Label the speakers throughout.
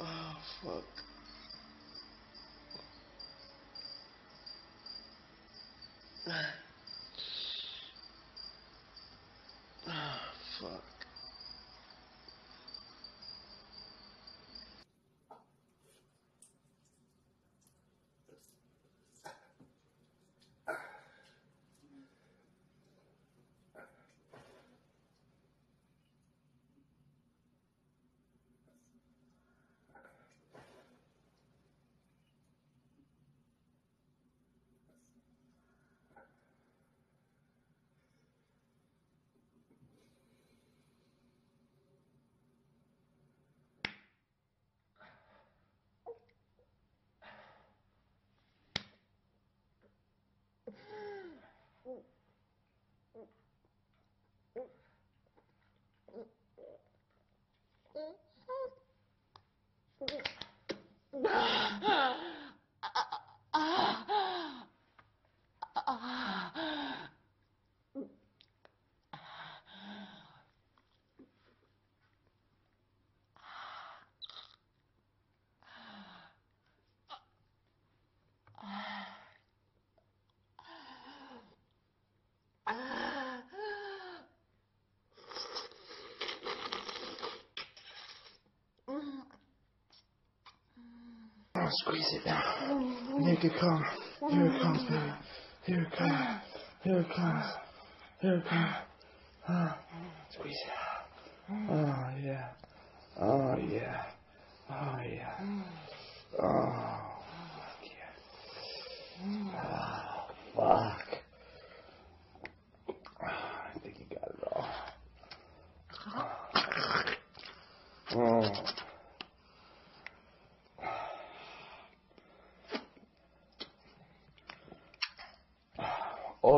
Speaker 1: Oh, fuck. Ah! Oh, squeeze it down. Make it come. Here it comes, baby. Here it comes. Here it comes. Here it comes. Ah, squeeze it out. Oh, yeah. Oh, yeah. Oh, yeah. Oh, fuck yeah. Oh, fuck. I think you got it all. Oh.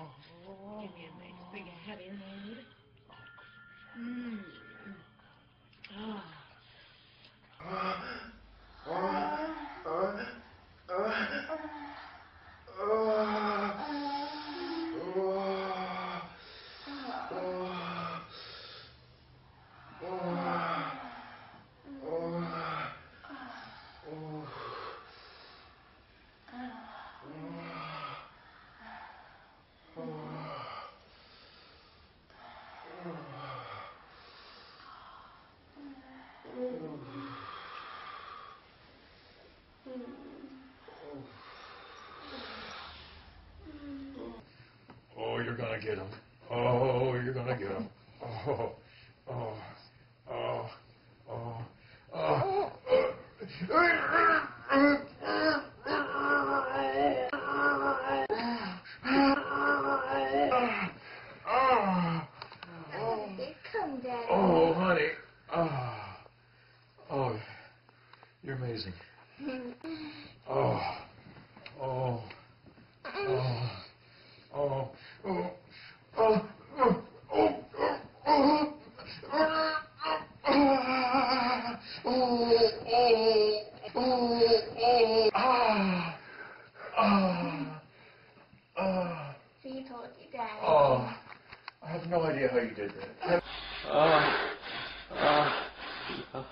Speaker 2: Oh,
Speaker 3: give me a nice big heavy load. Mm. Ah.
Speaker 2: Oh, you're gonna get him. Oh, you're gonna get him. Oh, oh, oh, oh, oh.
Speaker 4: Big cum, Daddy.
Speaker 2: Oh, honey. Oh, oh, you're amazing. Oh, oh,
Speaker 4: daddy.
Speaker 2: Oh, I have no idea how you did that.
Speaker 1: Uh, uh, uh.